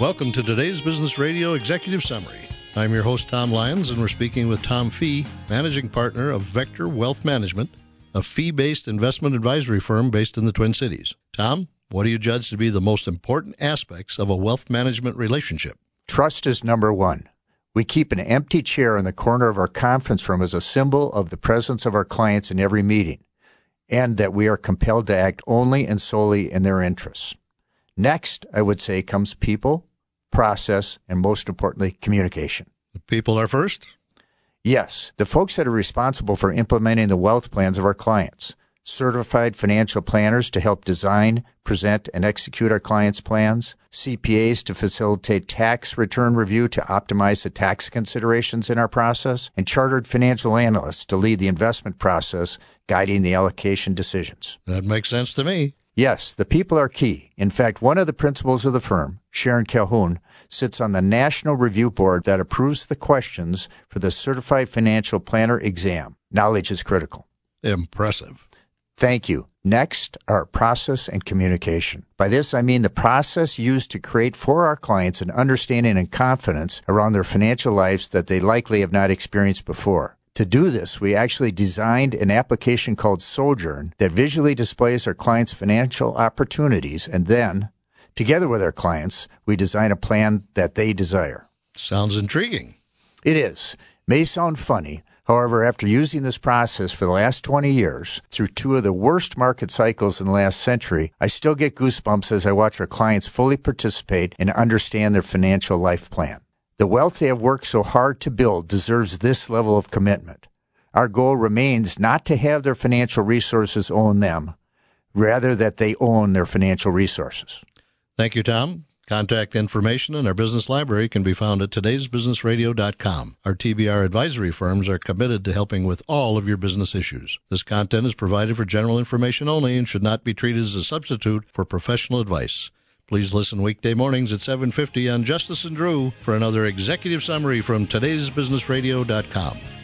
Welcome to today's Business Radio Executive Summary. I'm your host, Tom Lyons, and we're speaking with Tom Fee, Managing Partner of Vector Wealth Management, a fee based investment advisory firm based in the Twin Cities. Tom, what do you judge to be the most important aspects of a wealth management relationship? Trust is number one. We keep an empty chair in the corner of our conference room as a symbol of the presence of our clients in every meeting, and that we are compelled to act only and solely in their interests. Next, I would say, comes people, process, and most importantly, communication. The people are first? Yes, the folks that are responsible for implementing the wealth plans of our clients. Certified financial planners to help design, present, and execute our clients' plans. CPAs to facilitate tax return review to optimize the tax considerations in our process. And chartered financial analysts to lead the investment process, guiding the allocation decisions. That makes sense to me. Yes, the people are key. In fact, one of the principals of the firm, Sharon Calhoun, sits on the National Review Board that approves the questions for the Certified Financial Planner exam. Knowledge is critical. Impressive. Thank you. Next are process and communication. By this, I mean the process used to create for our clients an understanding and confidence around their financial lives that they likely have not experienced before. To do this, we actually designed an application called Sojourn that visually displays our clients' financial opportunities and then, together with our clients, we design a plan that they desire. Sounds intriguing. It is. May sound funny. However, after using this process for the last 20 years, through two of the worst market cycles in the last century, I still get goosebumps as I watch our clients fully participate and understand their financial life plan. The wealth they have worked so hard to build deserves this level of commitment. Our goal remains not to have their financial resources own them, rather that they own their financial resources. Thank you, Tom. Contact information in our business library can be found at today'sbusinessradio.com. Our TBR advisory firms are committed to helping with all of your business issues. This content is provided for general information only and should not be treated as a substitute for professional advice. Please listen weekday mornings at 7:50 on Justice and Drew for another executive summary from today'sbusinessradio.com.